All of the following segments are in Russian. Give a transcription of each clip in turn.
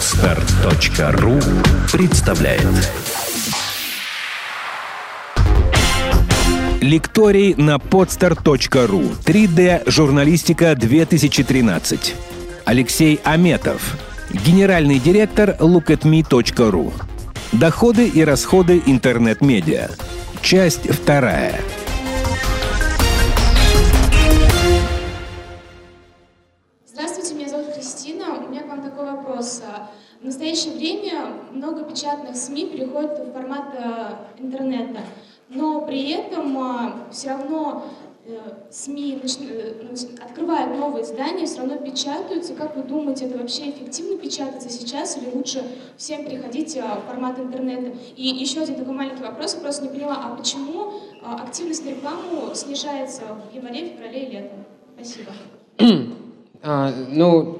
Отстар.ру представляет. Лекторий на podstar.ru 3D журналистика 2013 Алексей Аметов. Генеральный директор lookatme.ru Доходы и расходы интернет-медиа. Часть вторая интернета, но при этом э, все равно э, СМИ э, нач- открывают новые издания, все равно печатаются. Как вы думаете, это вообще эффективно печататься сейчас или лучше всем переходить э, в формат интернета? И еще один такой маленький вопрос, я просто не поняла, а почему э, активность на рекламу снижается в январе, феврале и летом? Спасибо. А, ну,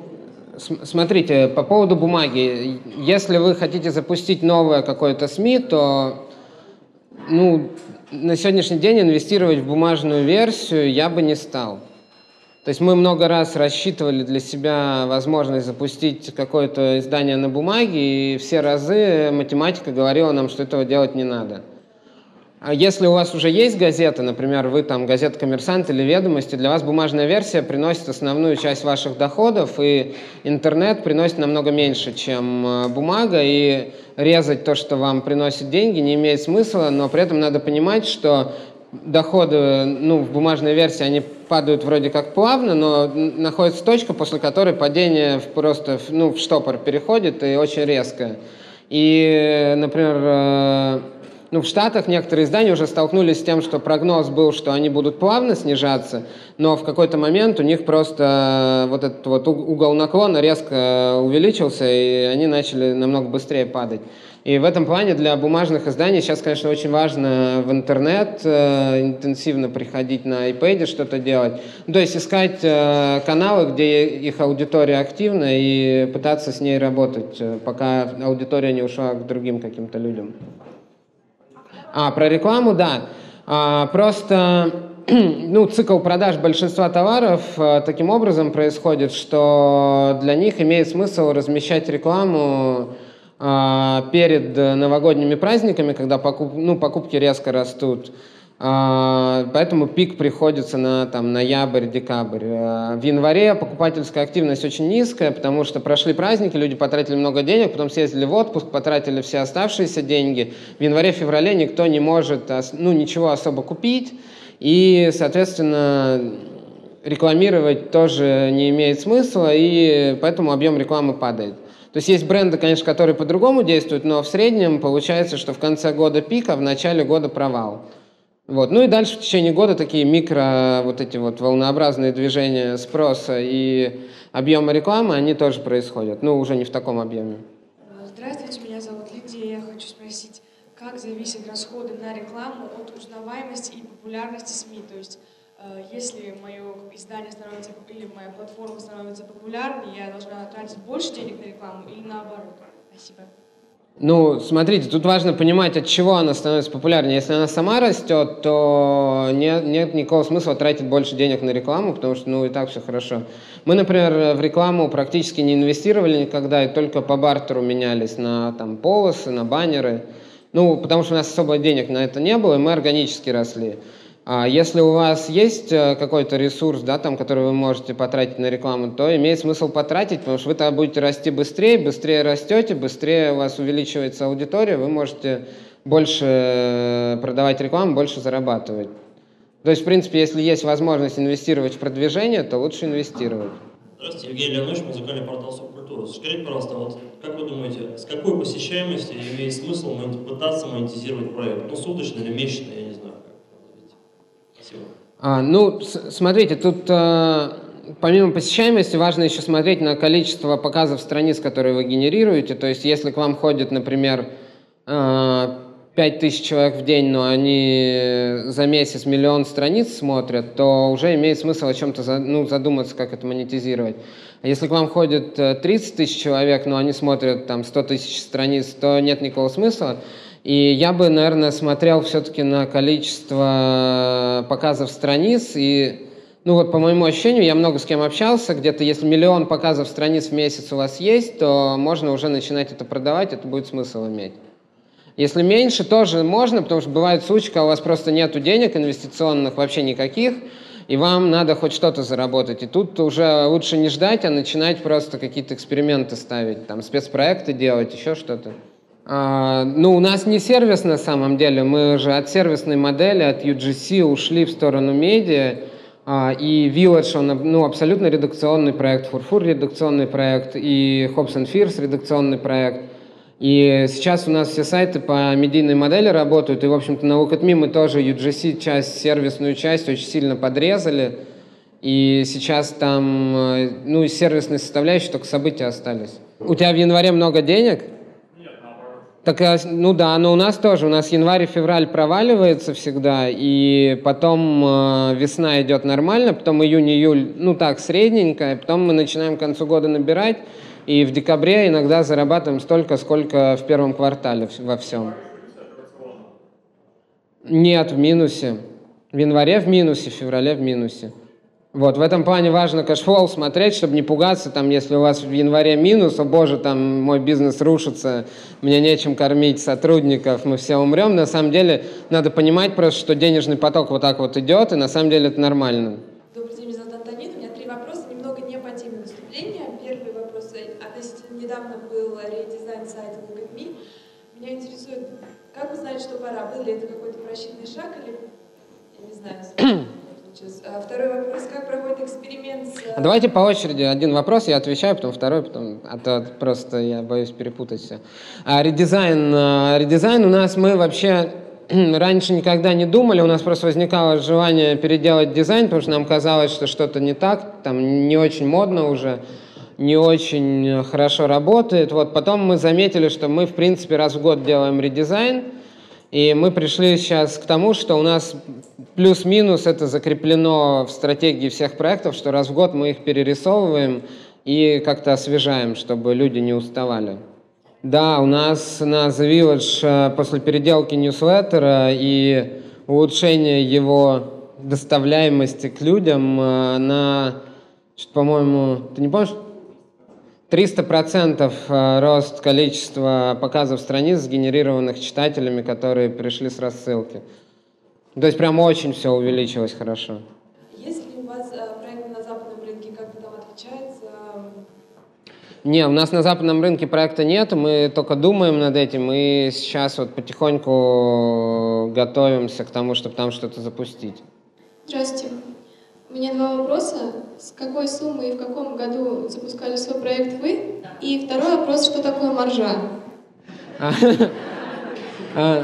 см- смотрите, по поводу бумаги. Если вы хотите запустить новое какое-то СМИ, то ну, на сегодняшний день инвестировать в бумажную версию я бы не стал. То есть мы много раз рассчитывали для себя возможность запустить какое-то издание на бумаге, и все разы математика говорила нам, что этого делать не надо. А если у вас уже есть газета, например, вы там газета «Коммерсант» или «Ведомости», для вас бумажная версия приносит основную часть ваших доходов, и интернет приносит намного меньше, чем э, бумага, и резать то, что вам приносит деньги, не имеет смысла, но при этом надо понимать, что доходы ну, в бумажной версии, они падают вроде как плавно, но находится точка, после которой падение в просто ну, в штопор переходит и очень резкое. И, например, э, ну, в Штатах некоторые издания уже столкнулись с тем, что прогноз был, что они будут плавно снижаться, но в какой-то момент у них просто вот этот вот угол наклона резко увеличился, и они начали намного быстрее падать. И в этом плане для бумажных изданий сейчас, конечно, очень важно в интернет э, интенсивно приходить на iPad, что-то делать. Ну, то есть искать э, каналы, где их аудитория активна, и пытаться с ней работать, э, пока аудитория не ушла к другим каким-то людям. А, про рекламу, да. А, просто ну, цикл продаж большинства товаров а, таким образом происходит, что для них имеет смысл размещать рекламу а, перед э, новогодними праздниками, когда покуп- ну, покупки резко растут. А, Поэтому пик приходится на там, ноябрь, декабрь. А, В январе покупательская активность очень низкая, потому что прошли праздники, люди потратили много денег, потом съездили в отпуск, потратили все оставшиеся деньги. В январе-феврале никто не может ну, ничего особо купить, и, соответственно, рекламировать тоже не имеет смысла, и поэтому объем рекламы падает. То есть есть бренды, конечно, которые по-другому действуют, но в среднем получается, что в конце года пик, а в начале года провал. Вот. Ну и дальше в течение года такие микро, вот эти вот волнообразные движения спроса и объема рекламы, они тоже происходят, ну уже не в таком объеме. Здравствуйте, меня зовут Лидия. Я хочу спросить, как зависят расходы на рекламу от узнаваемости и популярности СМИ? То есть, э, если мое издание становится или моя платформа становится популярнее, я должна тратить больше денег на рекламу или наоборот? Спасибо. Ну, смотрите, тут важно понимать, от чего она становится популярнее. Если она сама растет, то нет, нет никакого смысла тратить больше денег на рекламу, потому что, ну, и так все хорошо. Мы, например, в рекламу практически не инвестировали никогда, и только по бартеру менялись на там полосы, на баннеры. Ну, потому что у нас особо денег на это не было, и мы органически росли. А если у вас есть э, какой-то ресурс, да, там, который вы можете потратить на рекламу, то имеет смысл потратить, потому что вы тогда будете расти быстрее, быстрее растете, быстрее у вас увеличивается аудитория, вы можете больше э, продавать рекламу, больше зарабатывать. То есть, в принципе, если есть возможность инвестировать в продвижение, то лучше инвестировать. Здравствуйте, Евгений Леонидович, музыкальный портал Субкультура. Скажите, пожалуйста, вот как вы думаете, с какой посещаемостью имеет смысл пытаться монетизировать проект? Ну, суточно или месячно, я не знаю, как это назовите. Спасибо. А, ну, смотрите, тут э, помимо посещаемости важно еще смотреть на количество показов страниц, которые вы генерируете. То есть, если к вам ходит, например, э, 5000 человек в день, но они за месяц миллион страниц смотрят, то уже имеет смысл о чем-то ну, задуматься, как это монетизировать. А если к вам ходит э, 30 тысяч человек, но они смотрят там 100 тысяч страниц, то нет никакого смысла. И я бы, наверное, смотрел все-таки на количество показов страниц и ну вот по моему ощущению, я много с кем общался, где-то если миллион показов страниц в месяц у вас есть, то можно уже начинать это продавать, это будет смысл иметь. Если меньше, тоже можно, потому что бывают случаи, когда у вас просто нет денег инвестиционных вообще никаких, и вам надо хоть что-то заработать. И тут уже лучше не ждать, а начинать просто какие-то эксперименты ставить, там спецпроекты делать, еще что-то. А, ну, у нас не сервис на самом деле, мы же от сервисной модели, от UGC ушли в сторону медиа, а, и Village, он ну, абсолютно редакционный проект, Фурфур редакционный проект, и Hobbs and Fears редакционный проект. И сейчас у нас все сайты по медийной модели работают, и, в общем-то, на Look at Me мы тоже UGC часть, сервисную часть очень сильно подрезали, и сейчас там, э, ну, из сервисной составляющей только события остались. У тебя в январе много денег? Так, э, ну да, но у нас тоже. У нас январь и февраль проваливается всегда, и потом э, весна идет нормально, потом июнь-июль, ну так, средненько, и потом мы начинаем к концу года набирать, и в декабре иногда зарабатываем столько, сколько в первом квартале во всем. Нет, в минусе. В январе в минусе, в феврале в минусе. Вот, в этом плане важно cash flow смотреть, чтобы не пугаться, там, если у вас в январе минус, о боже, там, мой бизнес рушится, мне нечем кормить сотрудников, мы все умрем. На самом деле, надо понимать просто, что денежный поток вот так вот идет, и на самом деле это нормально. Добрый день, меня зовут Антонина. У меня три вопроса, немного не по теме выступления. Первый вопрос. Относительно недавно был редизайн сайта Google.me. Меня интересует, как вы знаете, что пора? Был ли это какой-то просчитанный шаг или, я не знаю, Сейчас. А второй вопрос. Как проходит эксперимент с... Э, давайте по очереди. Один вопрос я отвечаю, потом второй, потом... А то просто я боюсь перепутать все. А редизайн. А, редизайн у нас мы вообще раньше никогда не думали, у нас просто возникало желание переделать дизайн, потому что нам казалось, что что-то не так, там не очень модно уже, не очень хорошо работает. Вот потом мы заметили, что мы, в принципе, раз в год делаем редизайн, и мы пришли сейчас к тому, что у нас плюс-минус это закреплено в стратегии всех проектов, что раз в год мы их перерисовываем и как-то освежаем, чтобы люди не уставали. Да, у нас на The Village э, после переделки ньюслеттера и улучшения его доставляемости к людям э, на, по-моему, ты не помнишь, 300% э, рост количества показов страниц, сгенерированных читателями, которые пришли с рассылки. То есть прям очень все увеличилось хорошо. Есть ли у вас э, проект на западном рынке, как там отличается? Не, у нас на западном рынке проекта нет, мы только думаем над этим и сейчас вот потихоньку готовимся к тому, чтобы там что-то запустить. Здравствуйте. У меня два вопроса. С какой суммой и в каком году запускали свой проект вы? И второй вопрос, что такое маржа? А,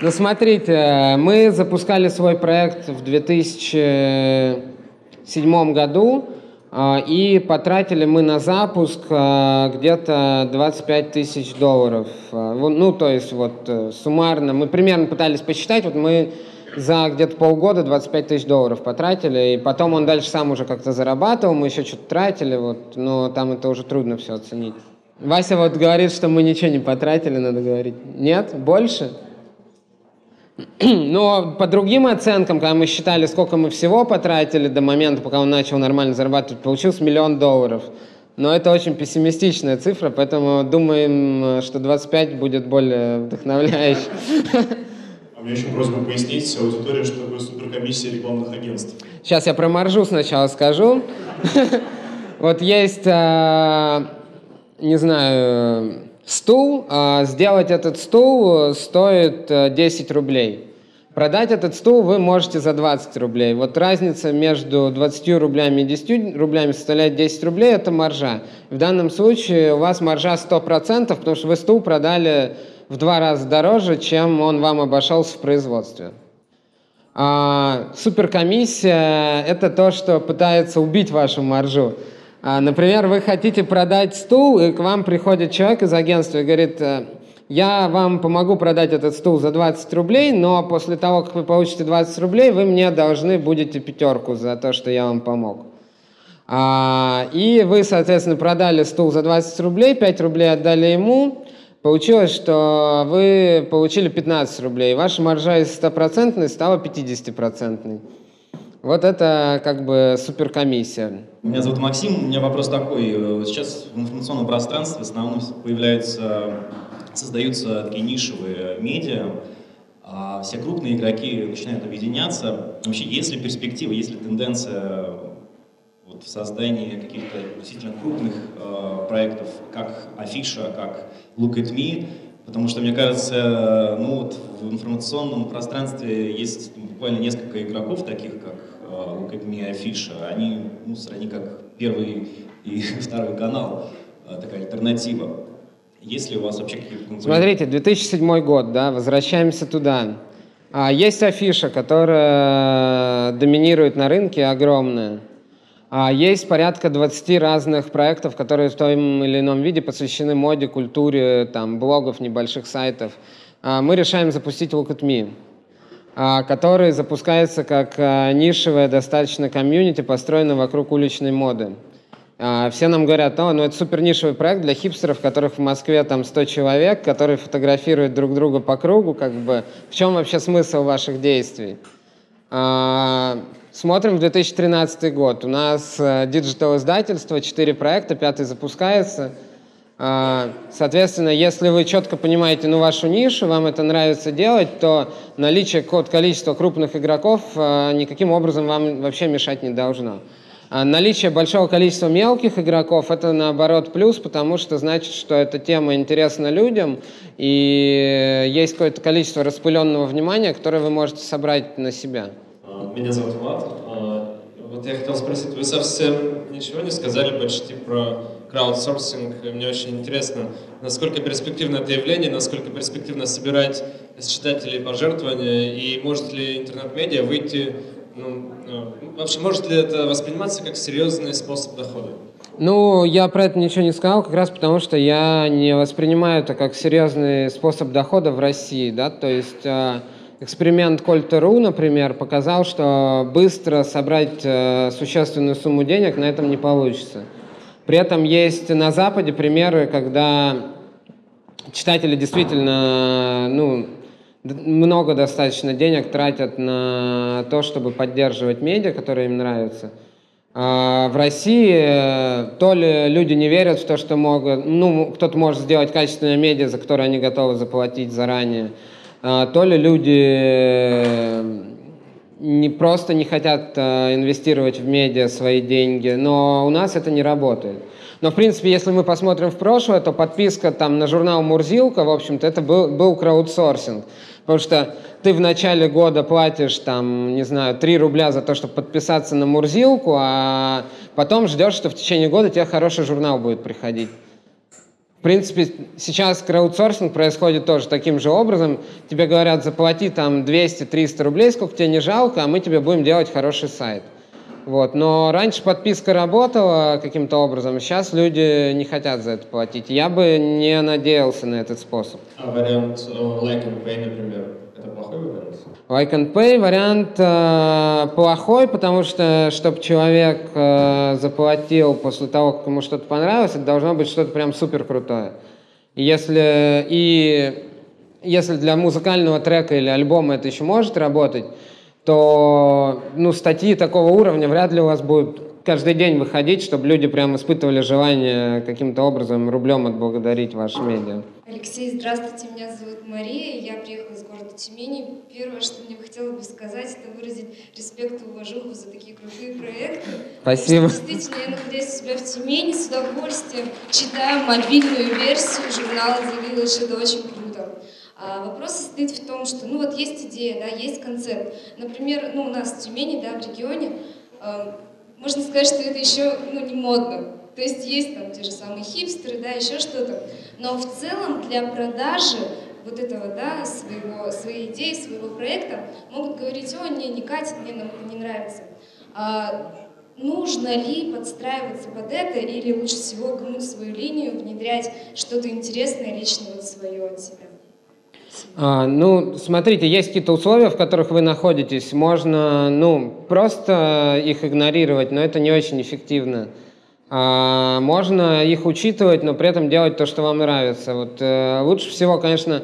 ну, смотрите, мы запускали свой проект в 2007 году, а, и потратили мы на запуск а, где-то 25 тысяч долларов. Ну, то есть вот э, суммарно, мы примерно пытались посчитать, вот мы за где-то полгода 25 тысяч долларов потратили, и потом он дальше сам уже как-то зарабатывал, мы еще что-то тратили, вот, но там это уже трудно все оценить. Вася вот говорит, что мы ничего не потратили, надо говорить. Нет? Больше? Но по другим оценкам, когда мы считали, сколько мы всего потратили до момента, пока он начал нормально зарабатывать, получился миллион долларов. Но это очень пессимистичная цифра, поэтому думаем, что 25 будет более вдохновляюще. меня еще просьба пояснить аудитории, что такое суперкомиссия рекламных агентств. Сейчас я про маржу сначала скажу. Вот есть, а, не знаю, стул. А, сделать этот стул стоит 10 рублей. Продать этот стул вы можете за 20 рублей. Вот разница между 20 рублями и 10 рублями составляет 10 рублей, это маржа. В данном случае у вас маржа 100%, потому что вы стул продали в два раза дороже, чем он вам обошелся в производстве. А, суперкомиссия – это то, что пытается убить вашу маржу. А, например, вы хотите продать стул, и к вам приходит человек из агентства и говорит, «Э, я вам помогу продать этот стул за 20 рублей, но после того, как вы получите 20 рублей, вы мне должны будете пятерку за то, что я вам помог. А, и вы, соответственно, продали стул за 20 рублей, 5 рублей отдали ему, Получилось, что вы получили 15 рублей, ваша маржа из 100% стала 50%. Вот это как бы суперкомиссия. Меня зовут Максим. У меня вопрос такой. Сейчас в информационном пространстве в основном появляются, создаются такие нишевые медиа, а все крупные игроки начинают объединяться. Вообще, есть ли перспектива, есть ли тенденция вот, в создании каких-то действительно крупных э, проектов, как Афиша, как Look at Me, потому что, мне кажется, ну вот в информационном пространстве есть буквально несколько игроков, таких как э, Look at Me и Афиша. Они, ну, сродни как первый и второй канал, э, такая альтернатива. Есть ли у вас вообще какие-то Смотрите, 2007 год, да, возвращаемся туда. А, есть афиша, которая доминирует на рынке, огромная. А, есть порядка 20 разных проектов, которые в том или ином виде посвящены моде, культуре, там, блогов, небольших сайтов. А, мы решаем запустить Look at Me, а, который запускается как нишевая достаточно комьюнити, построенная вокруг уличной моды. Все нам говорят, ну это супер нишевый проект для хипстеров, которых в Москве там 100 человек, которые фотографируют друг друга по кругу, как бы. В чем вообще смысл ваших действий? Смотрим в 2013 год. У нас э, диджитал-издательство, 4 проекта, пятый запускается. А, соответственно, если вы четко понимаете ну, вашу нишу, вам это нравится делать, то наличие количества крупных игроков э, никаким образом вам вообще мешать не должно. А наличие большого количества мелких игроков – это, наоборот, плюс, потому что значит, что эта тема интересна людям, и есть какое-то количество распыленного внимания, которое вы можете собрать на себя. А, меня зовут Влад. А, вот я хотел спросить, вы совсем ничего не сказали почти про краудсорсинг. Мне очень интересно, насколько перспективно это явление, насколько перспективно собирать с читателей пожертвования, и может ли интернет-медиа выйти ну, ну, вообще, может ли это восприниматься как серьезный способ дохода? Ну, я про это ничего не сказал, как раз потому, что я не воспринимаю это как серьезный способ дохода в России, да, то есть эксперимент Кольта.ру, например, показал, что быстро собрать э, существенную сумму денег на этом не получится. При этом есть на Западе примеры, когда читатели действительно, ну, много достаточно денег тратят на то, чтобы поддерживать медиа, которые им нравятся. А в России э, то ли люди не верят в то, что могут, ну, кто-то может сделать качественное медиа, за которое они готовы заплатить заранее, то ли люди э, не просто не хотят э, инвестировать в медиа свои деньги, но у нас это не работает. Но, в принципе, если мы посмотрим в прошлое, то подписка там на журнал «Мурзилка», в общем-то, это был, был краудсорсинг. Потому что ты в начале года платишь, там, не знаю, 3 рубля за то, чтобы подписаться на Мурзилку, а потом ждешь, что в течение года тебе хороший журнал будет приходить. В принципе, сейчас краудсорсинг происходит тоже таким же образом. Тебе говорят, заплати там 200-300 рублей, сколько тебе не жалко, а мы тебе будем делать хороший сайт. Вот. Но раньше подписка работала каким-то образом, сейчас люди не хотят за это платить. Я бы не надеялся на этот способ. А вариант э, and pay, например, это плохой вариант? Like and pay вариант э, плохой, потому что, чтобы человек э, заплатил после того, как ему что-то понравилось, это должно быть что-то прям супер крутое. Если, и если для музыкального трека или альбома это еще может работать, то ну, статьи такого уровня вряд ли у вас будут каждый день выходить, чтобы люди прям испытывали желание каким-то образом рублем отблагодарить ваше медиа. Алексей, здравствуйте, меня зовут Мария, я приехала из города Тюмени. Первое, что мне бы хотелось бы сказать, это выразить респект и уважуху за такие крутые проекты. Спасибо. Что, действительно, я находясь у себя в Тюмени, с удовольствием читаю мобильную версию журнала The Village, это очень круто. А вопрос состоит в том, что, ну вот есть идея, да, есть концепт. Например, ну у нас в Тюмени, да, в регионе, э, можно сказать, что это еще, ну, не модно. То есть есть там те же самые хипстеры, да, еще что-то. Но в целом для продажи вот этого, да, своего, своей идеи, своего проекта могут говорить, о, не, не катит, мне нам это не нравится. А, нужно ли подстраиваться под это или лучше всего гнуть свою линию, внедрять что-то интересное лично вот свое от себя? А, ну, смотрите, есть какие-то условия, в которых вы находитесь. Можно, ну, просто их игнорировать, но это не очень эффективно. А, можно их учитывать, но при этом делать то, что вам нравится. Вот э, лучше всего, конечно,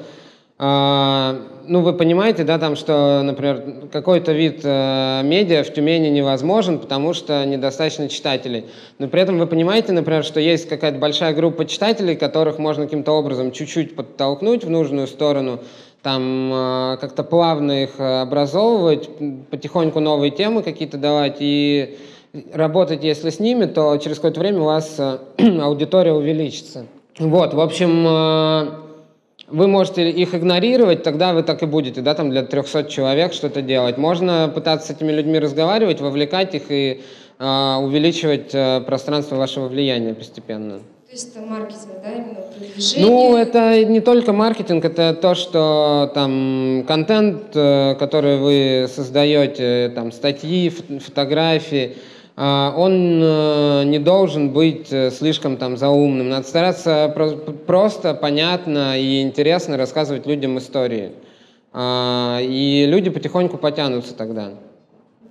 ну, вы понимаете, да, там, что, например, какой-то вид э, медиа в Тюмени невозможен, потому что недостаточно читателей. Но при этом вы понимаете, например, что есть какая-то большая группа читателей, которых можно каким-то образом чуть-чуть подтолкнуть в нужную сторону, там э, как-то плавно их образовывать, потихоньку новые темы какие-то давать и работать, если с ними, то через какое-то время у вас э, аудитория увеличится. Вот, в общем, э, вы можете их игнорировать, тогда вы так и будете, да, там для 300 человек что-то делать. Можно пытаться с этими людьми разговаривать, вовлекать их и э, увеличивать э, пространство вашего влияния постепенно. То есть это маркетинг, да, именно продвижение? Ну, это не только маркетинг, это то, что там контент, э, который вы создаете, там статьи, фотографии, он э, не должен быть э, слишком там заумным. Надо стараться просто, понятно и интересно рассказывать людям истории. А, и люди потихоньку потянутся тогда.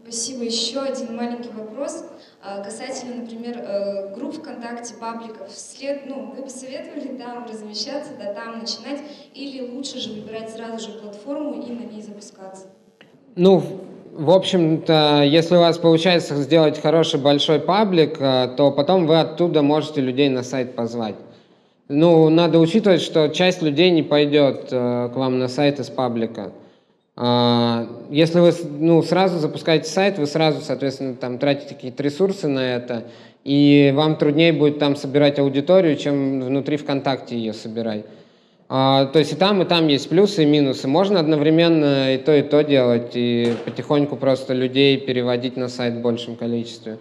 Спасибо. Еще один маленький вопрос а, касательно, например, э, групп ВКонтакте, пабликов. След, ну, вы посоветовали там размещаться, да там начинать, или лучше же выбирать сразу же платформу и на ней запускаться? Ну, в общем-то, если у вас получается сделать хороший большой паблик, э, то потом вы оттуда можете людей на сайт позвать. Ну, надо учитывать, что часть людей не пойдет э, к вам на сайт из паблика. А, если вы ну, сразу запускаете сайт, вы сразу, соответственно, там тратите какие-то ресурсы на это, и вам труднее будет там собирать аудиторию, чем внутри ВКонтакте ее собирать. А, то есть и там, и там есть плюсы и минусы. Можно одновременно и то, и то делать, и потихоньку просто людей переводить на сайт в большем количестве.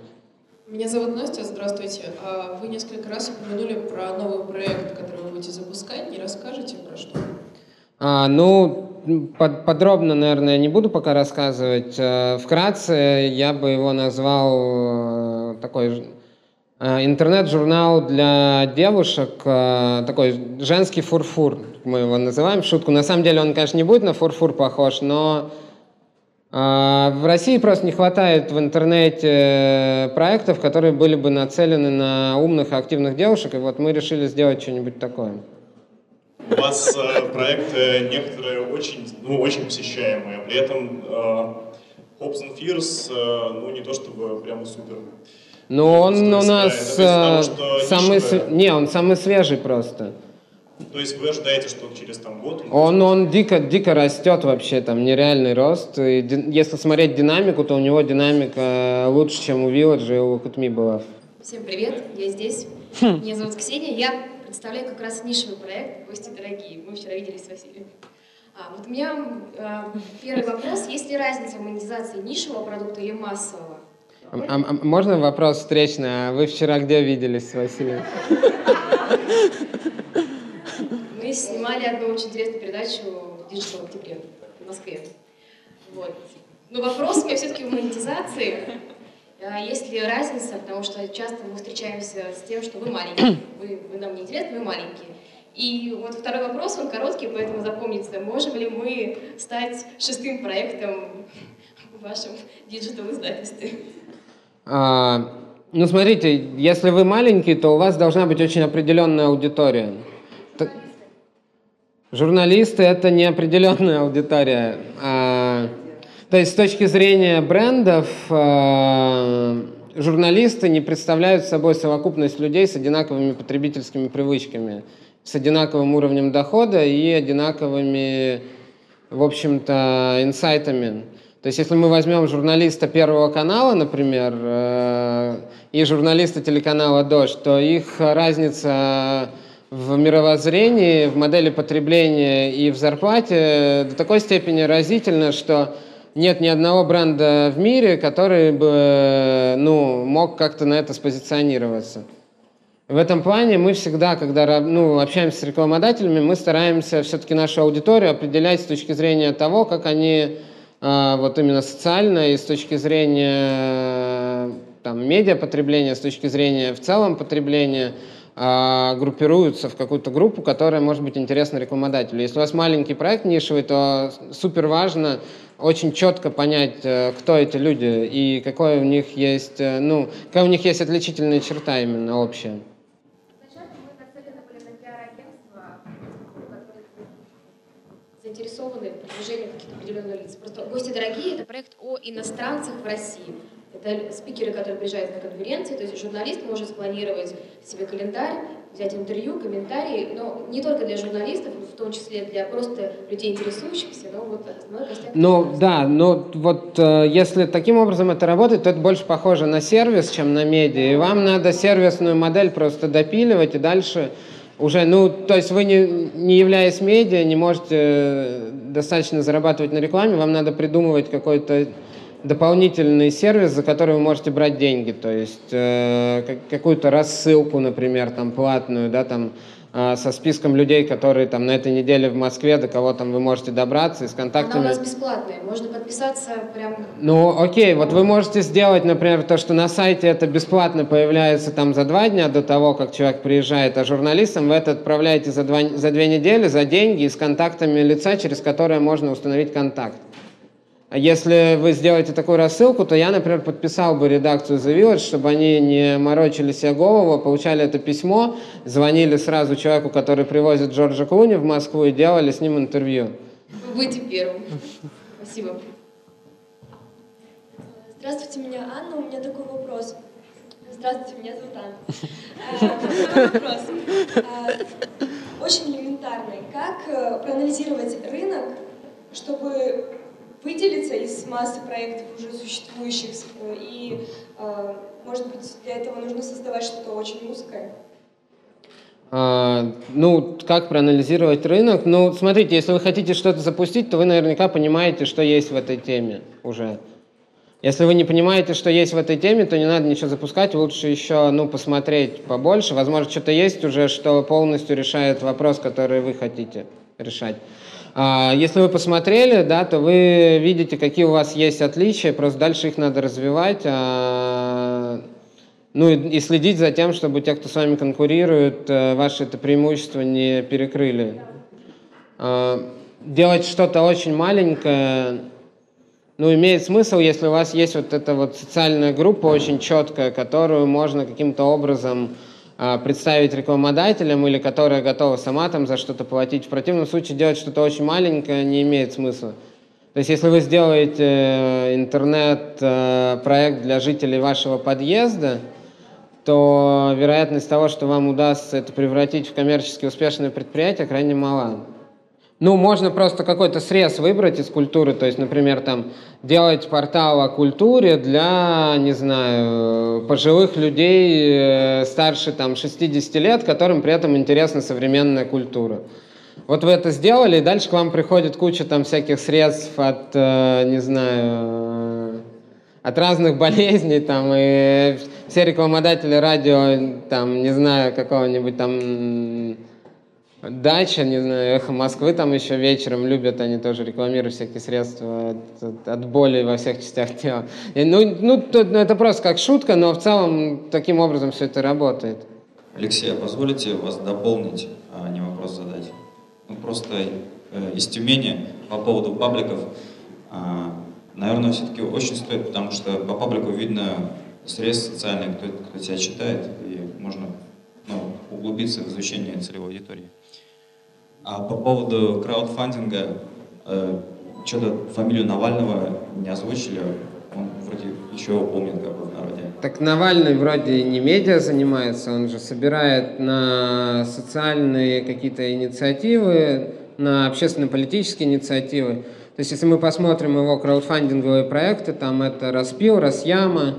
Меня зовут Настя, здравствуйте. А вы несколько раз упомянули про новый проект, который вы будете запускать. Не расскажете про что? А, ну, под, подробно, наверное, не буду пока рассказывать. Э, вкратце я бы его назвал э, такой интернет-журнал для девушек, э, такой женский фурфур, мы его называем, шутку. На самом деле он, конечно, не будет на фурфур похож, но э, в России просто не хватает в интернете проектов, которые были бы нацелены на умных активных девушек, и вот мы решили сделать что-нибудь такое. У вас проекты некоторые очень, ну, очень посещаемые, при этом Hopes and Fears, ну, не то чтобы прямо супер. Но он у нас того, э, самый, не, он самый свежий просто. То есть вы ожидаете, что через там год? Он, он дико, дико растет вообще, там нереальный рост. И если смотреть динамику, то у него динамика лучше, чем у Village и у Кутми была. Всем привет, я здесь. Хм. Меня зовут Ксения, я представляю как раз нишевый проект «Гости дорогие». Мы вчера виделись с Василием. А, вот у меня э, первый вопрос. Есть ли разница в монетизации нишевого продукта или массового? А, а, а можно вопрос встречный? А вы вчера где виделись с Василием? Мы снимали одну очень интересную передачу в Digital октябре в Москве. Вот. Но вопрос у меня все-таки в монетизации. А есть ли разница, потому что часто мы встречаемся с тем, что вы маленькие, вы, вы нам не интересны, вы маленькие. И вот второй вопрос, он короткий, поэтому запомните, можем ли мы стать шестым проектом в вашем диджитал-издательстве? А, ну, смотрите, если вы маленький, то у вас должна быть очень определенная аудитория. Журналисты — это не определенная аудитория. А, то есть с точки зрения брендов а, журналисты не представляют собой совокупность людей с одинаковыми потребительскими привычками, с одинаковым уровнем дохода и одинаковыми, в общем-то, инсайтами. То есть, если мы возьмем журналиста Первого канала, например, э, и журналиста телеканала «Дождь», то их разница в мировоззрении, в модели потребления и в зарплате до такой степени разительна, что нет ни одного бренда в мире, который бы ну, мог как-то на это спозиционироваться. В этом плане мы всегда, когда ну, общаемся с рекламодателями, мы стараемся все-таки нашу аудиторию определять с точки зрения того, как они вот именно социально и с точки зрения там, медиапотребления, с точки зрения в целом потребления, а, группируются в какую-то группу, которая может быть интересна рекламодателю. Если у вас маленький проект нишевый, то супер важно очень четко понять, э, кто эти люди и какой у них есть, э, ну, какая у них есть отличительная черта именно общая. заинтересованы в продвижении каких-то определенных лиц. «Гости дорогие» — это проект о иностранцах в России. Это спикеры, которые приезжают на конференции, то есть журналист может спланировать себе календарь, взять интервью, комментарии, но не только для журналистов, в том числе для просто людей, интересующихся, но вот основной костяк... Ну да, но вот э, если таким образом это работает, то это больше похоже на сервис, чем на медиа, и вам надо сервисную модель просто допиливать и дальше уже, ну, то есть вы не, не являясь медиа, не можете э, достаточно зарабатывать на рекламе, вам надо придумывать какой-то дополнительный сервис, за который вы можете брать деньги, то есть э, какую-то рассылку, например, там платную, да, там со списком людей, которые там на этой неделе в Москве, до кого там вы можете добраться, и с контактами. Она у нас бесплатная, можно подписаться прям. Ну, окей, вот вы можете сделать, например, то, что на сайте это бесплатно появляется там за два дня до того, как человек приезжает, а журналистам вы это отправляете за, два, за две недели за деньги и с контактами лица, через которое можно установить контакт. А если вы сделаете такую рассылку, то я, например, подписал бы редакцию The Village, чтобы они не морочили себе голову, получали это письмо, звонили сразу человеку, который привозит Джорджа Клуни в Москву и делали с ним интервью. Вы будете первым. Спасибо. Здравствуйте, меня Анна. У меня такой вопрос. Здравствуйте, меня зовут Анна. Э, вопрос. Э, очень элементарный. Как э, проанализировать рынок, чтобы выделиться из массы проектов уже существующих, и, э, может быть, для этого нужно создавать что-то очень узкое? А, ну, как проанализировать рынок? Ну, смотрите, если вы хотите что-то запустить, то вы наверняка понимаете, что есть в этой теме уже. Если вы не понимаете, что есть в этой теме, то не надо ничего запускать, лучше еще ну, посмотреть побольше. Возможно, что-то есть уже, что полностью решает вопрос, который вы хотите решать. А, если вы посмотрели, да, то вы видите, какие у вас есть отличия, просто дальше их надо развивать, а, ну и, следить за тем, чтобы те, кто с вами конкурирует, э, ваши это преимущества не перекрыли. А, делать что-то очень маленькое, ну, имеет смысл, если у вас есть вот эта вот социальная группа очень четкая, которую можно каким-то образом представить рекламодателям или которая готова сама там за что-то платить. В противном случае делать что-то очень маленькое не имеет смысла. То есть если вы сделаете э, интернет-проект э, для жителей вашего подъезда, то вероятность того, что вам удастся это превратить в коммерчески успешное предприятие, крайне мала. Ну, можно просто какой-то срез выбрать из культуры, то есть, например, там делать портал о культуре для, не знаю, пожилых людей э, старше там 60 лет, которым при этом интересна современная культура. Вот вы это сделали, и дальше к вам приходит куча там всяких средств от, э, не знаю, от разных болезней, там, и все рекламодатели радио, там, не знаю, какого-нибудь там Дача, не знаю, эхо Москвы там еще вечером любят, они тоже рекламируют всякие средства от, от боли во всех частях тела. И, ну, ну, ну, это просто как шутка, но в целом таким образом все это работает. Алексей, а позволите вас дополнить, а не вопрос задать? Ну, просто э, из Тюмени по поводу пабликов, э, наверное, все-таки очень стоит, потому что по паблику видно срез социальный, кто, кто тебя читает, и можно ну, углубиться в изучение целевой аудитории. А по поводу краудфандинга, э, что-то фамилию Навального не озвучили, он вроде еще помнит как бы в народе. Так Навальный вроде не медиа занимается, он же собирает на социальные какие-то инициативы, на общественно-политические инициативы. То есть если мы посмотрим его краудфандинговые проекты, там это Распил, Расяма,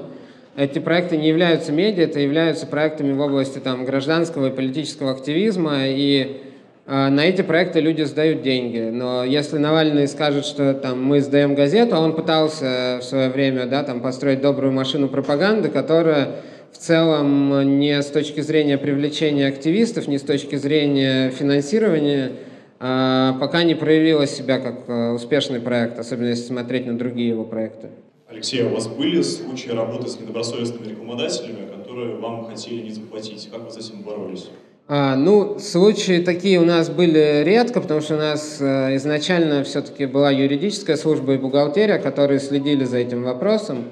эти проекты не являются медиа, это являются проектами в области там, гражданского и политического активизма, и на эти проекты люди сдают деньги. Но если Навальный скажет, что там, мы сдаем газету, а он пытался в свое время да, там, построить добрую машину пропаганды, которая в целом не с точки зрения привлечения активистов, не с точки зрения финансирования, а, пока не проявила себя как а, успешный проект, особенно если смотреть на другие его проекты. Алексей, а у вас были случаи работы с недобросовестными рекламодателями, которые вам хотели не заплатить? Как вы с этим боролись? А, ну, случаи такие у нас были редко, потому что у нас э, изначально все-таки была юридическая служба и бухгалтерия, которые следили за этим вопросом.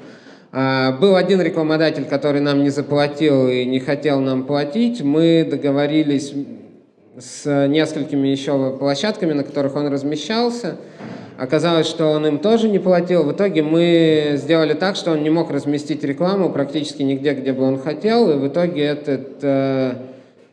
А, был один рекламодатель, который нам не заплатил и не хотел нам платить. Мы договорились с несколькими еще площадками, на которых он размещался. Оказалось, что он им тоже не платил. В итоге мы сделали так, что он не мог разместить рекламу практически нигде, где бы он хотел. И в итоге этот э,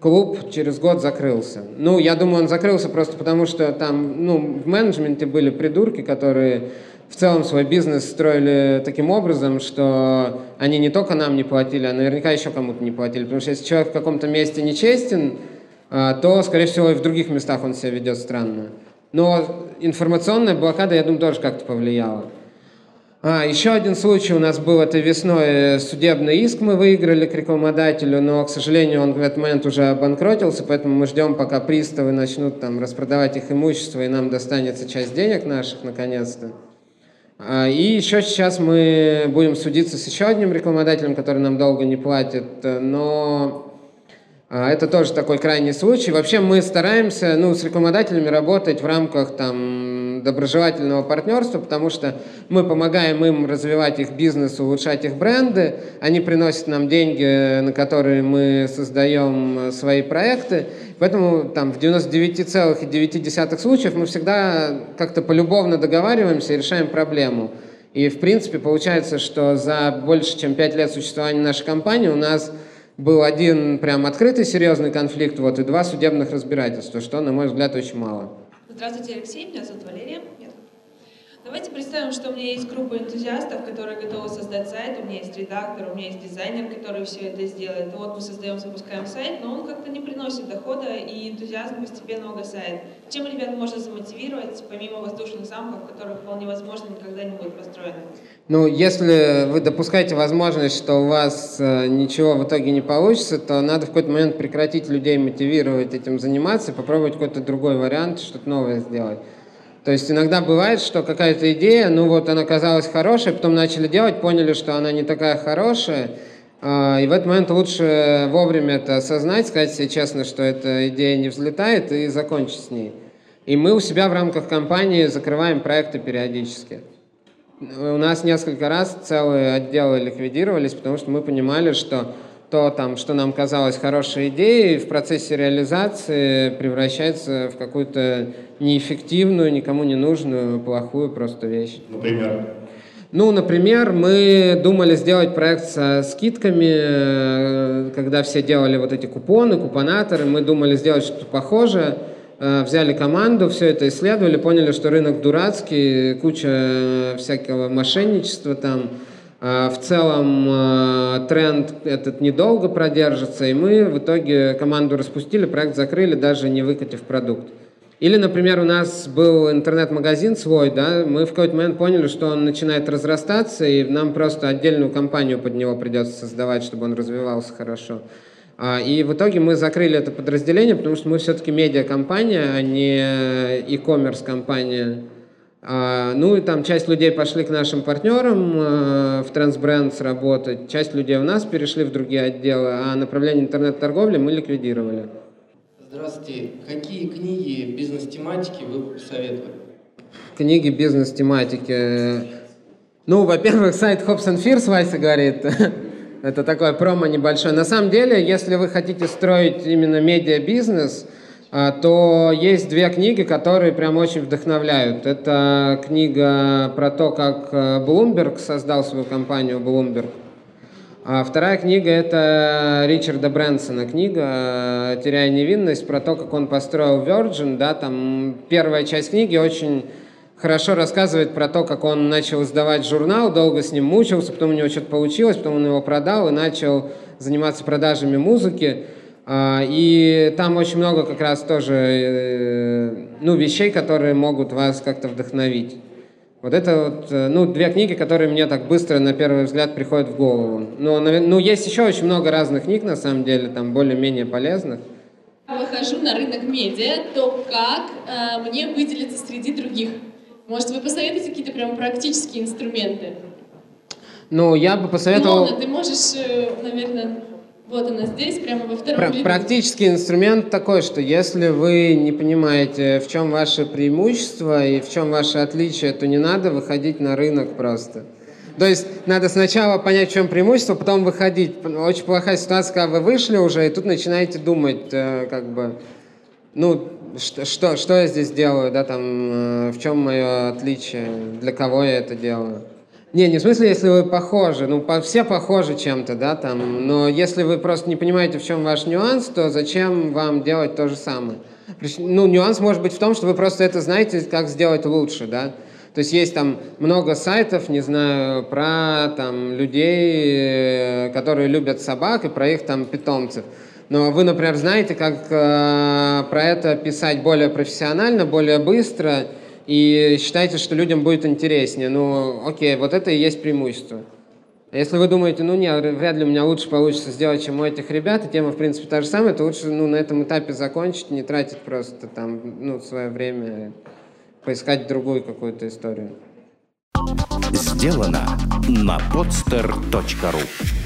клуб через год закрылся. Ну, я думаю, он закрылся просто потому, что там ну, в менеджменте были придурки, которые в целом свой бизнес строили таким образом, что они не только нам не платили, а наверняка еще кому-то не платили. Потому что если человек в каком-то месте нечестен, э, то, скорее всего, и в других местах он себя ведет странно. Но информационная блокада, я думаю, тоже как-то повлияла. А, еще один случай у нас был этой весной. Судебный иск мы выиграли к рекламодателю, но, к сожалению, он в этот момент уже обанкротился, поэтому мы ждем, пока приставы начнут там распродавать их имущество, и нам достанется часть денег наших, наконец-то. А, и еще сейчас мы будем судиться с еще одним рекламодателем, который нам долго не платит, но а, это тоже такой крайний случай. Вообще мы стараемся ну, с рекламодателями работать в рамках там, доброжелательного партнерства, потому что мы помогаем им развивать их бизнес, улучшать их бренды. Они приносят нам деньги, на которые мы создаем свои проекты. Поэтому там, в 99,9 случаев мы всегда как-то полюбовно договариваемся и решаем проблему. И в принципе получается, что за больше чем 5 лет существования нашей компании у нас был один прям открытый серьезный конфликт, вот, и два судебных разбирательства, что, на мой взгляд, очень мало. Здравствуйте, Алексей, меня зовут Валерия. Нет. Давайте представим, что у меня есть группа энтузиастов, которые готовы создать сайт, у меня есть редактор, у меня есть дизайнер, который все это сделает. Вот мы создаем, запускаем сайт, но он как-то не приносит дохода, и энтузиазм постепенно угасает. Чем ребят можно замотивировать, помимо воздушных замков, которые вполне возможно никогда не будут построены? Ну, если вы допускаете возможность, что у вас э, ничего в итоге не получится, то надо в какой-то момент прекратить людей мотивировать этим заниматься попробовать какой-то другой вариант, что-то новое сделать. То есть иногда бывает, что какая-то идея, ну вот она казалась хорошей, потом начали делать, поняли, что она не такая хорошая, э, и в этот момент лучше вовремя это осознать, сказать себе честно, что эта идея не взлетает, и закончить с ней. И мы у себя в рамках компании закрываем проекты периодически. У нас несколько раз целые отделы ликвидировались, потому что мы понимали, что то, там, что нам казалось хорошей идеей, в процессе реализации превращается в какую-то неэффективную, никому не нужную, плохую просто вещь. Например? Ну, например, мы думали сделать проект со скидками, э, когда все делали вот эти купоны, купонаторы, мы думали сделать что-то похожее, Э, взяли команду, все это исследовали, поняли, что рынок дурацкий, куча всякого мошенничества там. А в целом э, тренд этот недолго продержится, и мы в итоге команду распустили, проект закрыли, даже не выкатив продукт. Или, например, у нас был интернет-магазин свой, да, мы в какой-то момент поняли, что он начинает разрастаться, и нам просто отдельную компанию под него придется создавать, чтобы он развивался хорошо. А, и в итоге мы закрыли это подразделение, потому что мы все-таки медиакомпания, а не e-commerce компания. А, ну и там часть людей пошли к нашим партнерам а, в Transbrands работать, часть людей у нас перешли в другие отделы, а направление интернет-торговли мы ликвидировали. Здравствуйте. Какие книги бизнес-тематики вы посоветовали? Книги бизнес-тематики. Ну, во-первых, сайт Hobbs Fears, Вася говорит. Это такое промо небольшое. На самом деле, если вы хотите строить именно медиа-бизнес, а, то есть две книги, которые прям очень вдохновляют. Это книга про то, как э, Bloomberg создал свою компанию Bloomberg. А вторая книга – это Ричарда Брэнсона книга «Теряя невинность», про то, как он построил Virgin. Да, там первая часть книги очень хорошо рассказывает про то, как он начал издавать журнал, долго с ним мучился, потом у него что-то получилось, потом он его продал и начал заниматься продажами музыки. А, и там очень много как раз тоже э, ну, вещей, которые могут вас как-то вдохновить. Вот это вот, э, ну, две книги, которые мне так быстро на первый взгляд приходят в голову. Но, ну, есть еще очень много разных книг, на самом деле, там более-менее полезных. Выхожу на рынок медиа, то как э, мне выделиться среди других? Может, вы посоветуете какие-то прям практические инструменты? Ну, я бы посоветовал... Илона, ты можешь, э, наверное, вот она здесь, прямо во втором Про- Практический инструмент такой, что если вы не понимаете, в чем ваше преимущество и в чем ваше отличие, то не надо выходить на рынок просто. То есть надо сначала понять, в чем преимущество, потом выходить. Очень плохая ситуация, когда вы вышли уже, и тут начинаете думать, э, как бы, ну, что, что, что я здесь делаю, да, там, э, в чем мое отличие, для кого я это делаю. Не, не в смысле, если вы похожи, ну, по, все похожи чем-то, да, там, но если вы просто не понимаете, в чем ваш нюанс, то зачем вам делать то же самое? Ну, нюанс может быть в том, что вы просто это знаете, как сделать лучше, да. То есть есть там много сайтов, не знаю, про там людей, э, которые любят собак и про их там питомцев. Но вы, например, знаете, как э, про это писать более профессионально, более быстро, и считаете, что людям будет интереснее. Ну, окей, вот это и есть преимущество. А если вы думаете, ну не, вряд ли у меня лучше получится сделать, чем у этих ребят, и тема, в принципе, та же самая, то лучше ну, на этом этапе закончить, не тратить просто там ну, свое время, поискать другую какую-то историю. Сделано на podster.ru